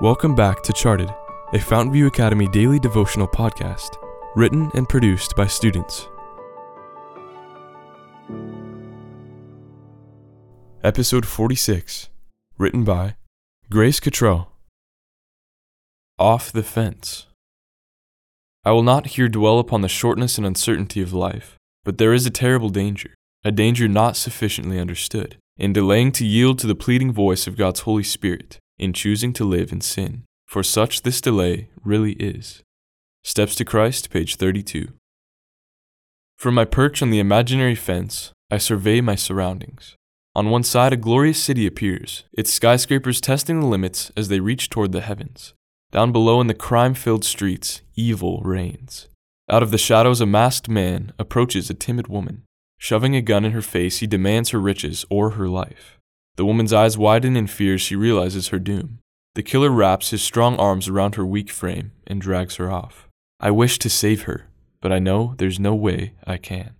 Welcome back to Charted, a Fountainview Academy daily devotional podcast, written and produced by students. Episode 46, written by Grace Cottrell. Off the Fence. I will not here dwell upon the shortness and uncertainty of life, but there is a terrible danger, a danger not sufficiently understood, in delaying to yield to the pleading voice of God's Holy Spirit in choosing to live in sin, for such this delay really is. Steps to Christ, page 32. From my perch on the imaginary fence, I survey my surroundings. On one side, a glorious city appears, its skyscrapers testing the limits as they reach toward the heavens. Down below in the crime filled streets, evil reigns. Out of the shadows, a masked man approaches a timid woman. Shoving a gun in her face, he demands her riches or her life. The woman's eyes widen in fear as she realizes her doom. The killer wraps his strong arms around her weak frame and drags her off. I wish to save her, but I know there's no way I can.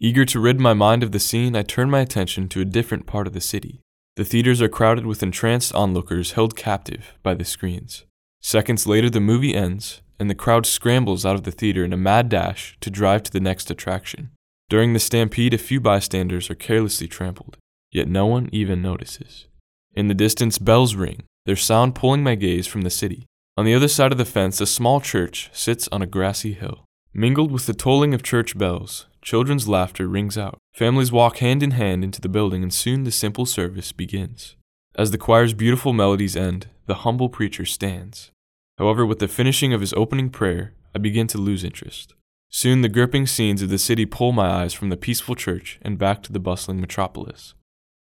Eager to rid my mind of the scene, I turn my attention to a different part of the city. The theaters are crowded with entranced onlookers held captive by the screens. Seconds later, the movie ends, and the crowd scrambles out of the theater in a mad dash to drive to the next attraction. During the stampede, a few bystanders are carelessly trampled yet no one even notices. In the distance, bells ring, their sound pulling my gaze from the city. On the other side of the fence, a small church sits on a grassy hill. Mingled with the tolling of church bells, children's laughter rings out. Families walk hand in hand into the building, and soon the simple service begins. As the choir's beautiful melodies end, the humble preacher stands. However, with the finishing of his opening prayer, I begin to lose interest. Soon the gripping scenes of the city pull my eyes from the peaceful church and back to the bustling metropolis.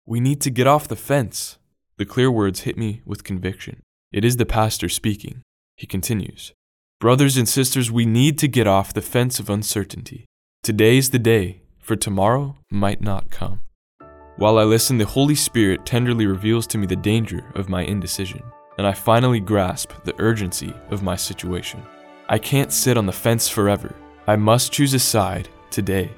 We need to get off the fence. The clear words hit me with conviction. It is the pastor speaking. He continues Brothers and sisters, we need to get off the fence of uncertainty. Today's the day, for tomorrow might not come. While I listen, the Holy Spirit tenderly reveals to me the danger of my indecision, and I finally grasp the urgency of my situation. I can't sit on the fence forever. I must choose a side today.